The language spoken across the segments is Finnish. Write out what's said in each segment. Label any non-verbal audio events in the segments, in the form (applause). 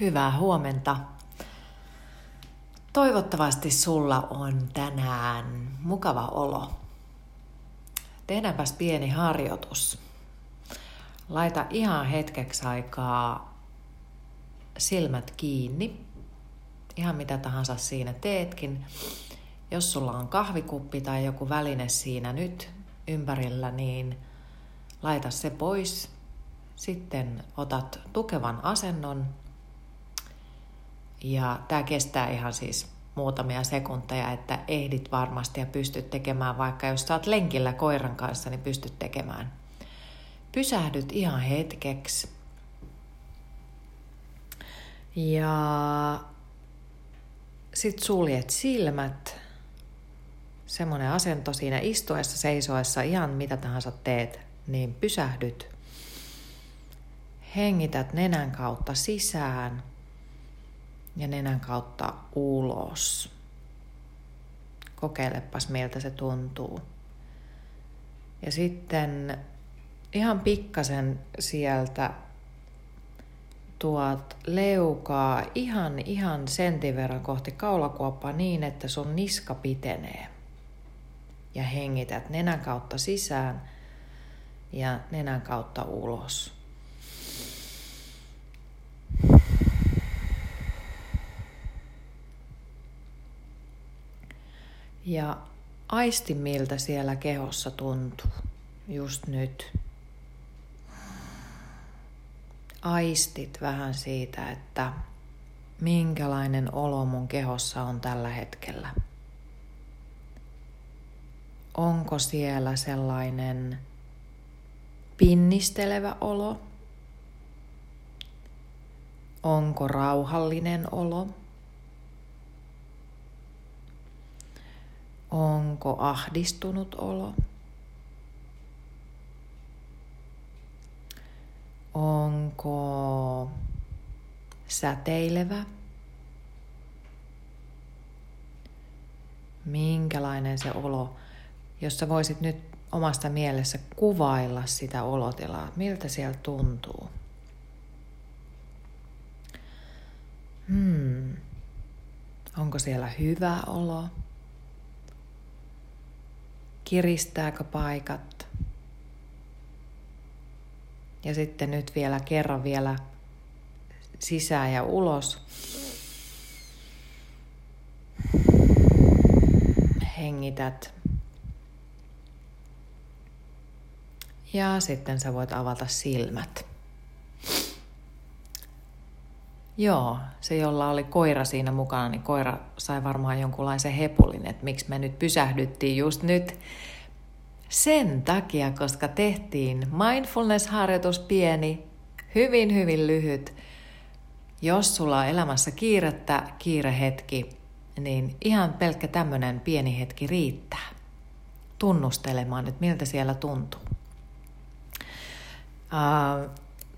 Hyvää huomenta. Toivottavasti sulla on tänään mukava olo. Tehdäänpäs pieni harjoitus. Laita ihan hetkeksi aikaa silmät kiinni. Ihan mitä tahansa siinä teetkin. Jos sulla on kahvikuppi tai joku väline siinä nyt ympärillä, niin laita se pois. Sitten otat tukevan asennon ja tämä kestää ihan siis muutamia sekunteja, että ehdit varmasti ja pystyt tekemään, vaikka jos saat lenkillä koiran kanssa, niin pystyt tekemään. Pysähdyt ihan hetkeksi. Ja sit suljet silmät. Semmoinen asento siinä istuessa, seisoessa, ihan mitä tahansa teet, niin pysähdyt. Hengität nenän kautta sisään – ja nenän kautta ulos. Kokeilepas miltä se tuntuu. Ja sitten ihan pikkasen sieltä tuot leukaa ihan ihan sentin verran kohti kaulakuoppaa niin, että sun niska pitenee. Ja hengität nenän kautta sisään ja nenän kautta ulos. Ja aisti miltä siellä kehossa tuntuu just nyt. Aistit vähän siitä, että minkälainen olo mun kehossa on tällä hetkellä. Onko siellä sellainen pinnistelevä olo? Onko rauhallinen olo? Onko ahdistunut olo? Onko säteilevä? Minkälainen se olo, jos sä voisit nyt omasta mielessä kuvailla sitä olotilaa, miltä siellä tuntuu? Hmm. Onko siellä hyvä olo? Kiristääkö paikat. Ja sitten nyt vielä kerran vielä sisään ja ulos. Hengität. Ja sitten sä voit avata silmät. Joo, se jolla oli koira siinä mukana, niin koira sai varmaan jonkunlaisen hepulin, että miksi me nyt pysähdyttiin just nyt. Sen takia, koska tehtiin mindfulness-harjoitus pieni, hyvin hyvin lyhyt. Jos sulla on elämässä kiirettä, kiirehetki, niin ihan pelkkä tämmöinen pieni hetki riittää tunnustelemaan, että miltä siellä tuntuu.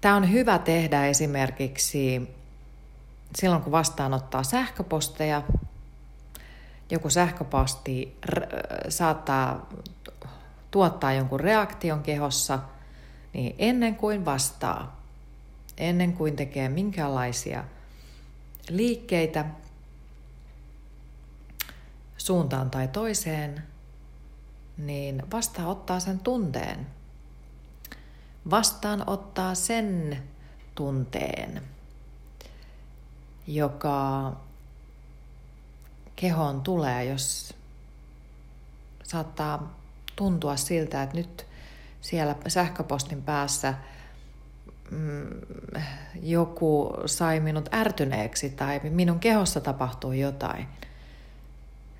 Tämä on hyvä tehdä esimerkiksi silloin kun vastaanottaa sähköposteja, joku sähköposti saattaa tuottaa jonkun reaktion kehossa, niin ennen kuin vastaa, ennen kuin tekee minkälaisia liikkeitä suuntaan tai toiseen, niin vastaanottaa sen tunteen. Vastaanottaa sen tunteen joka kehoon tulee, jos saattaa tuntua siltä, että nyt siellä sähköpostin päässä mm, joku sai minut ärtyneeksi tai minun kehossa tapahtuu jotain,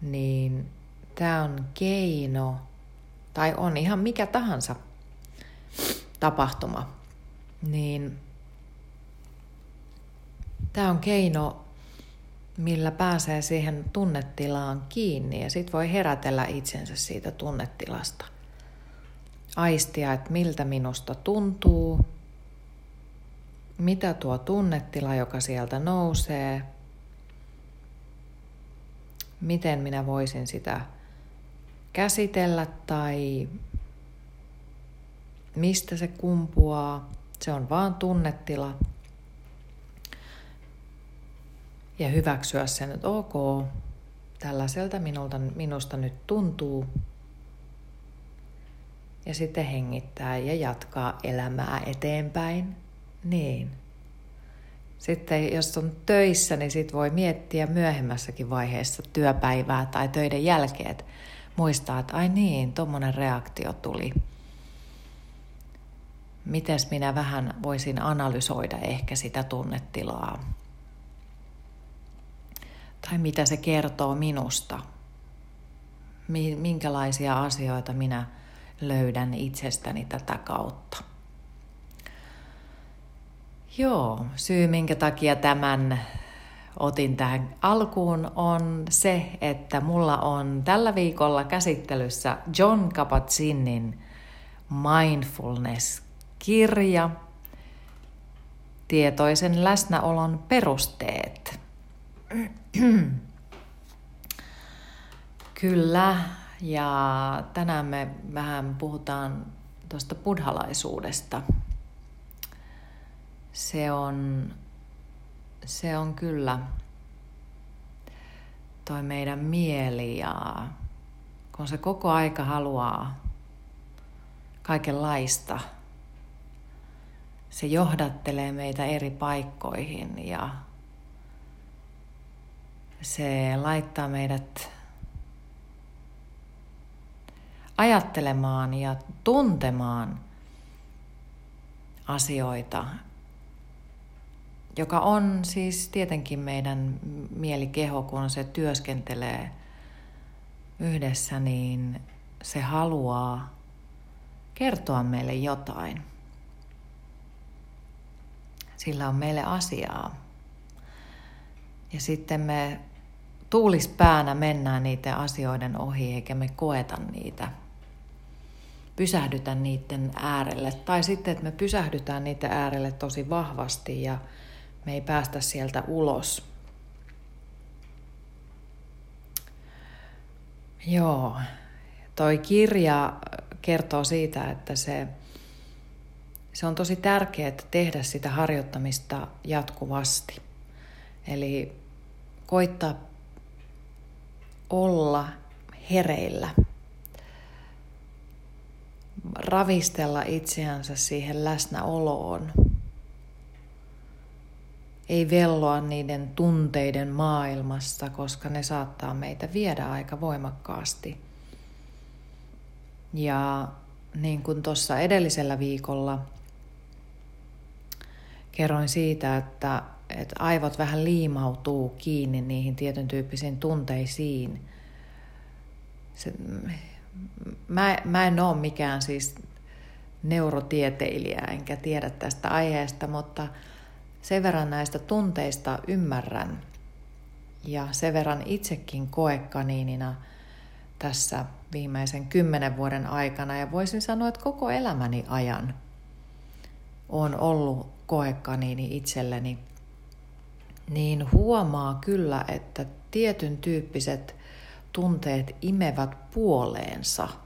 niin tämä on keino tai on ihan mikä tahansa tapahtuma, niin Tämä on keino, millä pääsee siihen tunnetilaan kiinni ja sitten voi herätellä itsensä siitä tunnetilasta. Aistia, että miltä minusta tuntuu, mitä tuo tunnetila, joka sieltä nousee, miten minä voisin sitä käsitellä tai mistä se kumpuaa. Se on vaan tunnetila Ja hyväksyä sen, että ok, tällaiselta minulta, minusta nyt tuntuu. Ja sitten hengittää ja jatkaa elämää eteenpäin. Niin. Sitten jos on töissä, niin sit voi miettiä myöhemmässäkin vaiheessa työpäivää tai töiden jälkeen, että muistaa, että ai niin, tuommoinen reaktio tuli. Mites minä vähän voisin analysoida ehkä sitä tunnetilaa? Tai mitä se kertoo minusta? Minkälaisia asioita minä löydän itsestäni tätä kautta? Joo, syy minkä takia tämän otin tähän alkuun on se, että mulla on tällä viikolla käsittelyssä John Kabat-Zinnin Mindfulness-kirja, tietoisen läsnäolon perusteet. (clears throat) Kyllä, ja tänään me vähän puhutaan tuosta buddhalaisuudesta – se on, se on kyllä toi meidän mieli ja kun se koko aika haluaa kaikenlaista, se johdattelee meitä eri paikkoihin ja se laittaa meidät ajattelemaan ja tuntemaan asioita joka on siis tietenkin meidän mielikeho, kun se työskentelee yhdessä, niin se haluaa kertoa meille jotain. Sillä on meille asiaa. Ja sitten me tuulispäänä mennään niiden asioiden ohi, eikä me koeta niitä. Pysähdytä niiden äärelle. Tai sitten, että me pysähdytään niiden äärelle tosi vahvasti ja me ei päästä sieltä ulos. Joo, toi kirja kertoo siitä, että se, se on tosi tärkeää tehdä sitä harjoittamista jatkuvasti. Eli koittaa olla hereillä, ravistella itseänsä siihen läsnäoloon ei velloa niiden tunteiden maailmassa, koska ne saattaa meitä viedä aika voimakkaasti. Ja niin kuin tuossa edellisellä viikolla kerroin siitä, että, että aivot vähän liimautuu kiinni niihin tietyn tyyppisiin tunteisiin. Se, mä, mä en ole mikään siis neurotieteilijä enkä tiedä tästä aiheesta, mutta – sen verran näistä tunteista ymmärrän ja sen verran itsekin koekaniinina tässä viimeisen kymmenen vuoden aikana ja voisin sanoa, että koko elämäni ajan on ollut koekaniini itselleni, niin huomaa kyllä, että tietyn tyyppiset tunteet imevät puoleensa –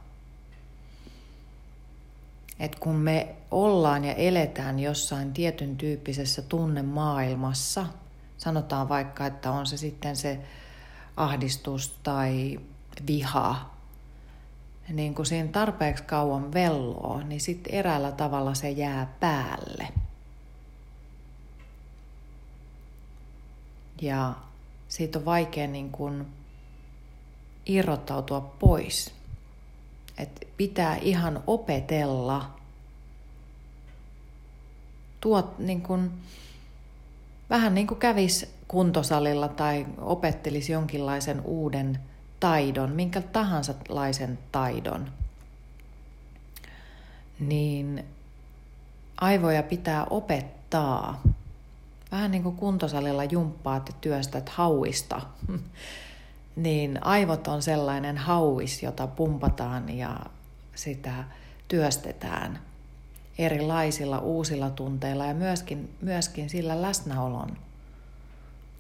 että kun me ollaan ja eletään jossain tietyn tyyppisessä tunnemaailmassa, sanotaan vaikka, että on se sitten se ahdistus tai viha, niin kun siinä tarpeeksi kauan velloo, niin sitten eräällä tavalla se jää päälle. Ja siitä on vaikea niin kun irrottautua pois että pitää ihan opetella tuot niin kuin, vähän niin kuin kävis kuntosalilla tai opettelisi jonkinlaisen uuden taidon, minkä tahansa laisen taidon, niin aivoja pitää opettaa. Vähän niin kuin kuntosalilla jumppaat ja työstät hauista. (laughs) niin aivot on sellainen hauis, jota pumpataan ja sitä työstetään erilaisilla uusilla tunteilla ja myöskin, myöskin sillä läsnäolon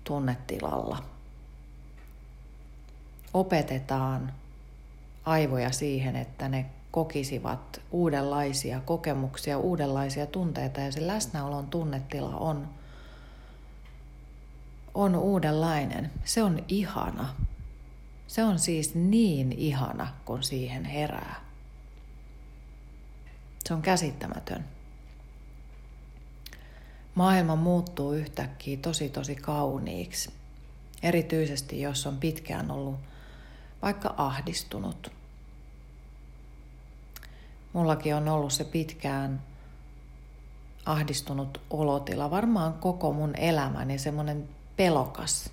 tunnetilalla. Opetetaan aivoja siihen, että ne kokisivat uudenlaisia kokemuksia, uudenlaisia tunteita ja se läsnäolon tunnetila on on uudenlainen. Se on ihana. Se on siis niin ihana, kun siihen herää. Se on käsittämätön. Maailma muuttuu yhtäkkiä tosi tosi kauniiksi. Erityisesti jos on pitkään ollut vaikka ahdistunut. Mullakin on ollut se pitkään ahdistunut olotila, varmaan koko mun elämäni, semmoinen pelokas.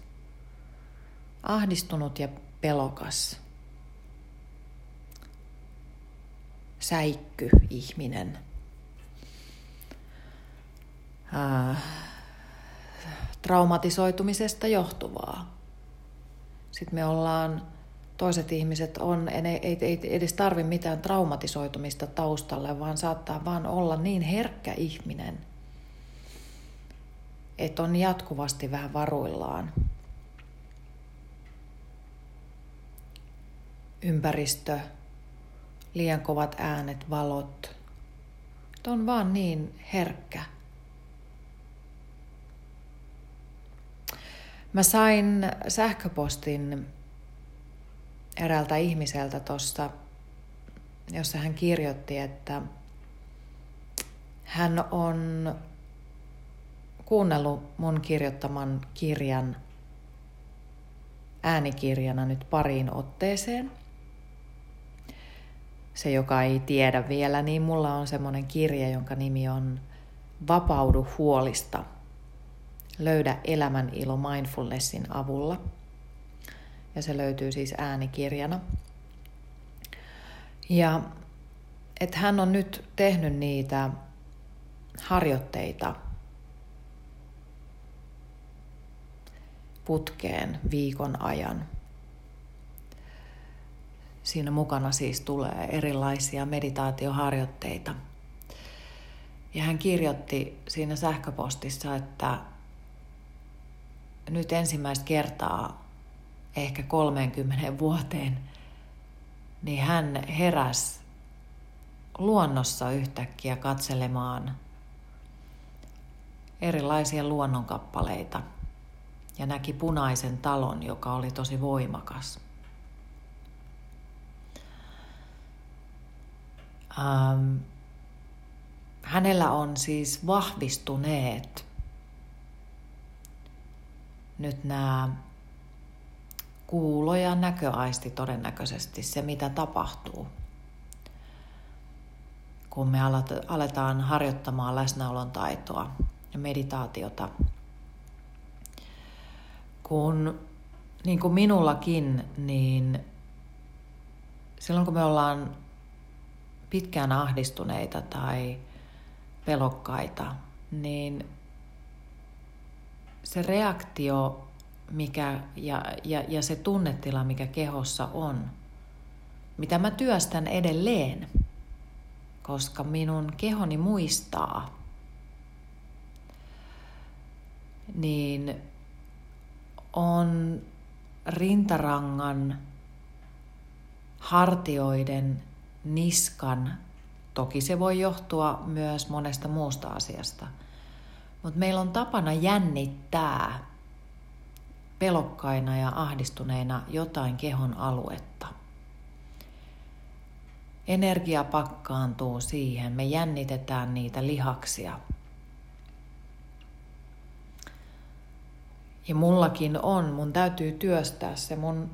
Ahdistunut ja pelokas. Säikky ihminen. Äh, traumatisoitumisesta johtuvaa. Sitten me ollaan, toiset ihmiset on, ei, ei, ei edes tarvi mitään traumatisoitumista taustalle, vaan saattaa vaan olla niin herkkä ihminen, että on jatkuvasti vähän varuillaan. Ympäristö, liian kovat äänet, valot. Että on vaan niin herkkä. Mä sain sähköpostin eräältä ihmiseltä tuossa, jossa hän kirjoitti, että hän on kuunnellut mun kirjoittaman kirjan äänikirjana nyt pariin otteeseen. Se, joka ei tiedä vielä, niin mulla on semmoinen kirja, jonka nimi on Vapaudu huolista. Löydä elämän ilo mindfulnessin avulla. Ja se löytyy siis äänikirjana. Ja että hän on nyt tehnyt niitä harjoitteita putkeen viikon ajan. Siinä mukana siis tulee erilaisia meditaatioharjoitteita. Ja hän kirjoitti siinä sähköpostissa, että nyt ensimmäistä kertaa ehkä 30 vuoteen, niin hän heräs luonnossa yhtäkkiä katselemaan erilaisia luonnonkappaleita – ja näki punaisen talon, joka oli tosi voimakas. Ähm, hänellä on siis vahvistuneet nyt nämä kuulo- ja näköaisti todennäköisesti se, mitä tapahtuu. Kun me aletaan harjoittamaan läsnäolon taitoa ja meditaatiota kun niin kuin minullakin, niin silloin kun me ollaan pitkään ahdistuneita tai pelokkaita, niin se reaktio mikä, ja, ja, ja se tunnetila, mikä kehossa on, mitä mä työstän edelleen, koska minun kehoni muistaa, niin on rintarangan, hartioiden, niskan. Toki se voi johtua myös monesta muusta asiasta. Mutta meillä on tapana jännittää pelokkaina ja ahdistuneina jotain kehon aluetta. Energia pakkaantuu siihen, me jännitetään niitä lihaksia – Ja mullakin on, mun täytyy työstää se mun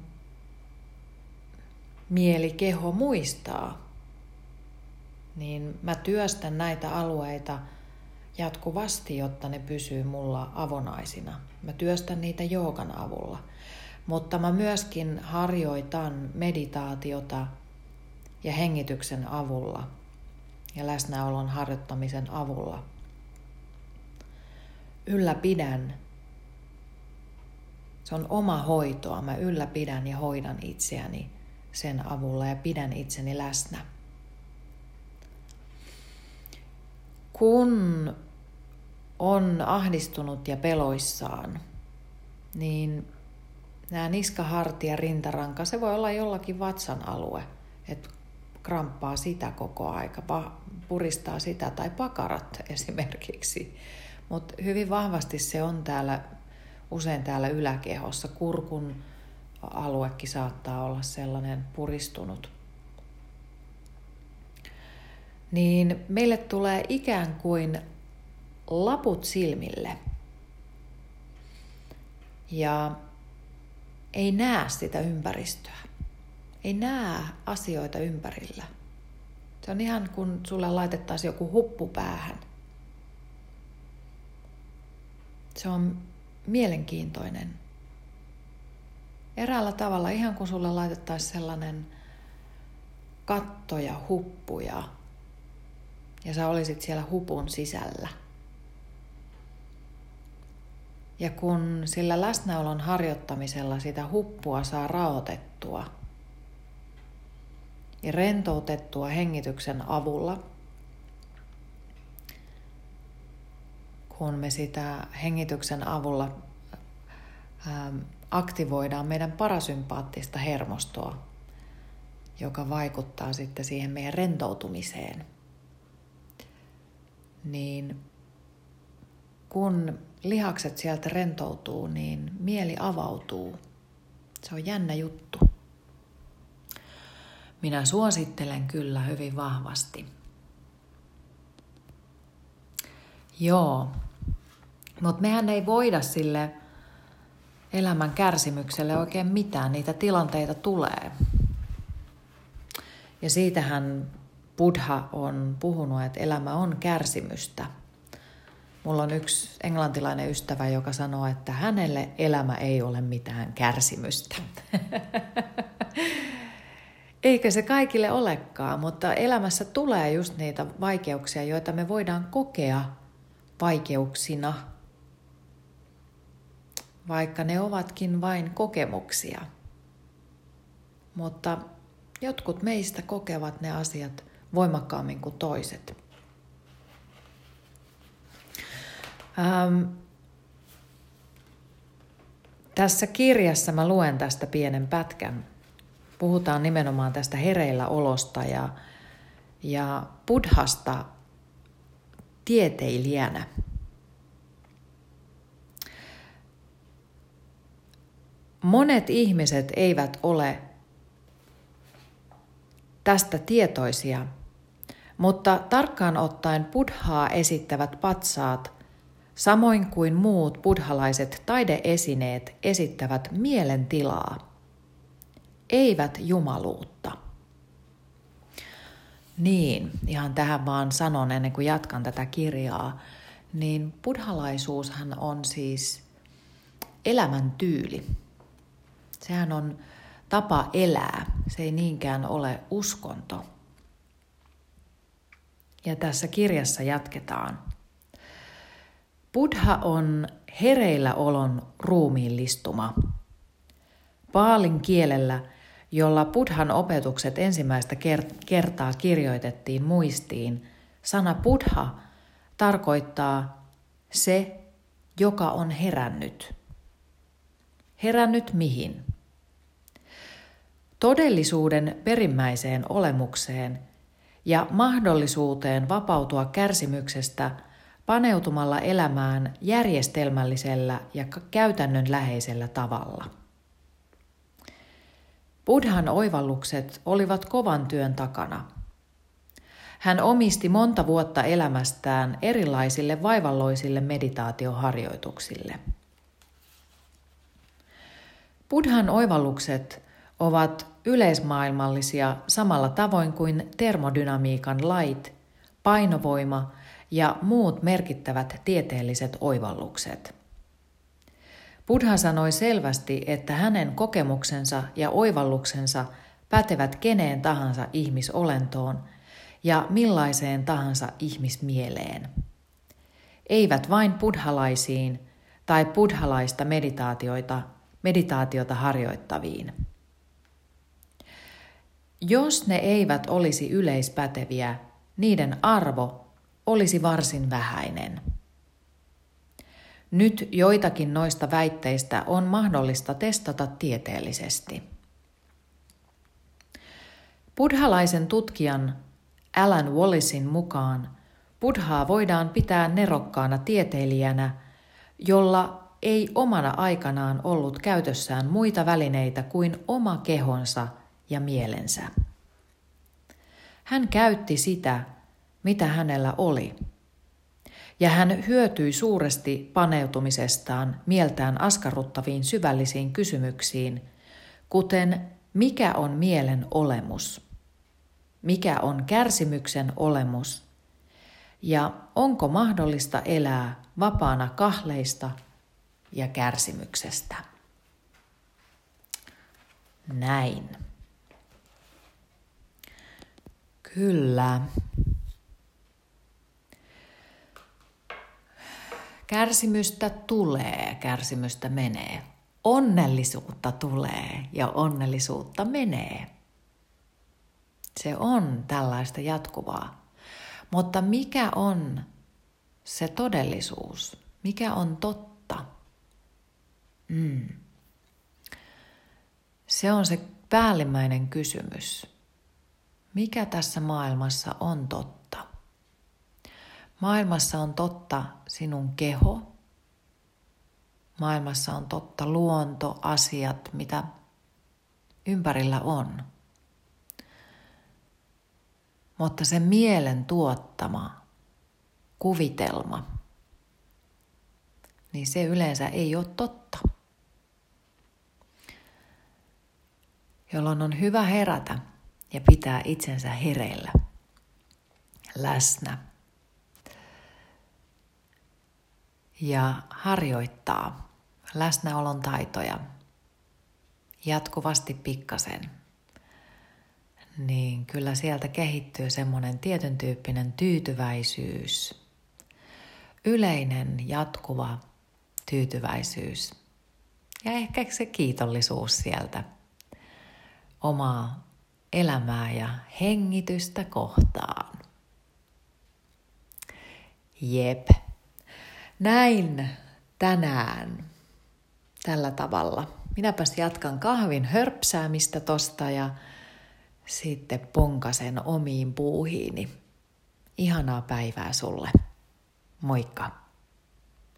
mieli, keho muistaa. Niin mä työstän näitä alueita jatkuvasti, jotta ne pysyy mulla avonaisina. Mä työstän niitä joogan avulla. Mutta mä myöskin harjoitan meditaatiota ja hengityksen avulla ja läsnäolon harjoittamisen avulla. Ylläpidän se on oma hoitoa. Mä ylläpidän ja hoidan itseäni sen avulla ja pidän itseni läsnä. Kun on ahdistunut ja peloissaan, niin nämä niska, hartia, rintaranka, se voi olla jollakin vatsan alue, että kramppaa sitä koko aika, puristaa sitä tai pakarat esimerkiksi. Mutta hyvin vahvasti se on täällä usein täällä yläkehossa. Kurkun aluekin saattaa olla sellainen puristunut. Niin meille tulee ikään kuin laput silmille. Ja ei näe sitä ympäristöä. Ei näe asioita ympärillä. Se on ihan kuin sulle laitettaisiin joku huppu päähän. Se on mielenkiintoinen. Eräällä tavalla ihan kuin sulle laitettaisiin sellainen katto ja huppu ja, ja sä olisit siellä hupun sisällä. Ja kun sillä läsnäolon harjoittamisella sitä huppua saa raotettua ja rentoutettua hengityksen avulla, kun me sitä hengityksen avulla ähm, aktivoidaan meidän parasympaattista hermostoa, joka vaikuttaa sitten siihen meidän rentoutumiseen, niin kun lihakset sieltä rentoutuu, niin mieli avautuu. Se on jännä juttu. Minä suosittelen kyllä hyvin vahvasti. Joo, mutta mehän ei voida sille elämän kärsimykselle oikein mitään. Niitä tilanteita tulee. Ja siitähän Buddha on puhunut, että elämä on kärsimystä – Mulla on yksi englantilainen ystävä, joka sanoo, että hänelle elämä ei ole mitään kärsimystä. (laughs) Eikä se kaikille olekaan, mutta elämässä tulee just niitä vaikeuksia, joita me voidaan kokea vaikeuksina, vaikka ne ovatkin vain kokemuksia. Mutta jotkut meistä kokevat ne asiat voimakkaammin kuin toiset. Ähm, tässä kirjassa mä luen tästä pienen pätkän. Puhutaan nimenomaan tästä hereillä olosta ja, ja buddhasta tieteilijänä. Monet ihmiset eivät ole tästä tietoisia, mutta tarkkaan ottaen buddhaa esittävät patsaat samoin kuin muut buddhalaiset taideesineet esittävät mielentilaa, eivät jumaluutta. Niin, ihan tähän vaan sanon ennen kuin jatkan tätä kirjaa, niin buddhalaisuushan on siis elämäntyyli. Sehän on tapa elää, se ei niinkään ole uskonto. Ja tässä kirjassa jatketaan. Buddha on hereillä olon ruumiillistuma. Paalin kielellä, jolla Buddhan opetukset ensimmäistä kertaa kirjoitettiin muistiin, sana Buddha tarkoittaa se, joka on herännyt. Herännyt mihin? Todellisuuden perimmäiseen olemukseen ja mahdollisuuteen vapautua kärsimyksestä – paneutumalla elämään järjestelmällisellä ja käytännönläheisellä tavalla. Buddhan oivallukset olivat kovan työn takana. Hän omisti monta vuotta elämästään erilaisille vaivalloisille meditaatioharjoituksille. Buddhan oivallukset ovat yleismaailmallisia samalla tavoin kuin termodynamiikan lait, painovoima ja muut merkittävät tieteelliset oivallukset. Buddha sanoi selvästi, että hänen kokemuksensa ja oivalluksensa pätevät keneen tahansa ihmisolentoon ja millaiseen tahansa ihmismieleen. Eivät vain buddhalaisiin tai buddhalaista meditaatioita, meditaatiota harjoittaviin. Jos ne eivät olisi yleispäteviä, niiden arvo olisi varsin vähäinen. Nyt joitakin noista väitteistä on mahdollista testata tieteellisesti. Buddhalaisen tutkijan Alan Wallisin mukaan buddhaa voidaan pitää nerokkaana tieteilijänä, jolla ei omana aikanaan ollut käytössään muita välineitä kuin oma kehonsa ja mielensä. Hän käytti sitä, mitä hänellä oli. Ja hän hyötyi suuresti paneutumisestaan mieltään askarruttaviin syvällisiin kysymyksiin, kuten mikä on mielen olemus, mikä on kärsimyksen olemus ja onko mahdollista elää vapaana kahleista ja kärsimyksestä. Näin. Kyllä. Kärsimystä tulee, kärsimystä menee. Onnellisuutta tulee ja onnellisuutta menee. Se on tällaista jatkuvaa. Mutta mikä on se todellisuus? Mikä on totta? Mm. Se on se päällimmäinen kysymys. Mikä tässä maailmassa on totta? Maailmassa on totta sinun keho. Maailmassa on totta luonto, asiat, mitä ympärillä on. Mutta se mielen tuottama kuvitelma, niin se yleensä ei ole totta. Jolloin on hyvä herätä ja pitää itsensä hereillä, läsnä. Ja harjoittaa läsnäolon taitoja. Jatkuvasti pikkasen, niin kyllä sieltä kehittyy semmoinen tietyn tyyppinen tyytyväisyys, yleinen jatkuva tyytyväisyys. Ja ehkä se kiitollisuus sieltä. Omaa elämää ja hengitystä kohtaan. Jep. Näin tänään tällä tavalla. Minäpäs jatkan kahvin hörpsäämistä tosta ja sitten ponkasen omiin puuhiini. Ihanaa päivää sulle. Moikka!